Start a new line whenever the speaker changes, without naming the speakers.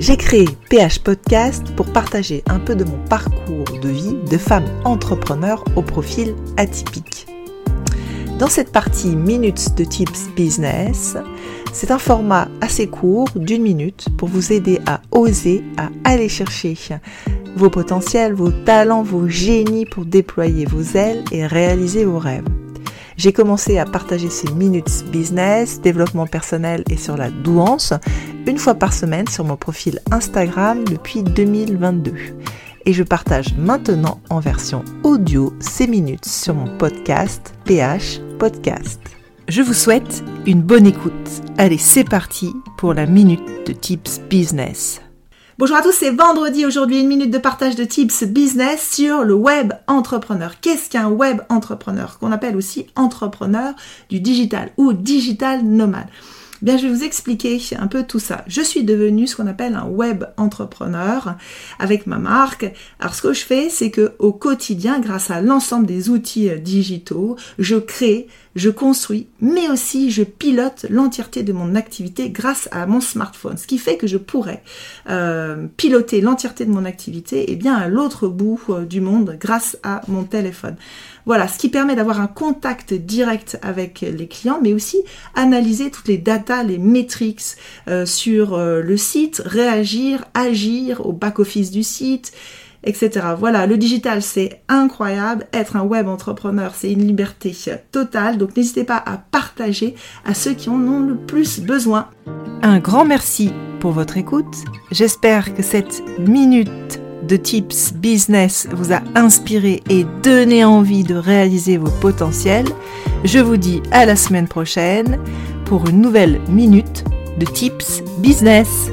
J'ai créé PH Podcast pour partager un peu de mon parcours de vie de femme entrepreneur au profil atypique. Dans cette partie Minutes de Tips Business, c'est un format assez court d'une minute pour vous aider à oser, à aller chercher vos potentiels, vos talents, vos génies pour déployer vos ailes et réaliser vos rêves. J'ai commencé à partager ces minutes business, développement personnel et sur la douance une fois par semaine sur mon profil Instagram depuis 2022. Et je partage maintenant en version audio ces minutes sur mon podcast PH Podcast. Je vous souhaite une bonne écoute. Allez, c'est parti pour la minute de Tips Business.
Bonjour à tous, c'est vendredi aujourd'hui, une minute de partage de tips business sur le web entrepreneur. Qu'est-ce qu'un web entrepreneur? Qu'on appelle aussi entrepreneur du digital ou digital nomade. Bien, je vais vous expliquer un peu tout ça. Je suis devenue ce qu'on appelle un web entrepreneur avec ma marque. Alors, ce que je fais, c'est que au quotidien, grâce à l'ensemble des outils euh, digitaux, je crée, je construis, mais aussi je pilote l'entièreté de mon activité grâce à mon smartphone. Ce qui fait que je pourrais euh, piloter l'entièreté de mon activité et eh bien à l'autre bout euh, du monde grâce à mon téléphone. Voilà, ce qui permet d'avoir un contact direct avec les clients, mais aussi analyser toutes les les metrics euh, sur euh, le site, réagir, agir au back-office du site, etc. Voilà, le digital c'est incroyable, être un web entrepreneur c'est une liberté totale, donc n'hésitez pas à partager à ceux qui en ont le plus besoin.
Un grand merci pour votre écoute, j'espère que cette minute de Tips Business vous a inspiré et donné envie de réaliser vos potentiels, je vous dis à la semaine prochaine pour une nouvelle minute de Tips Business.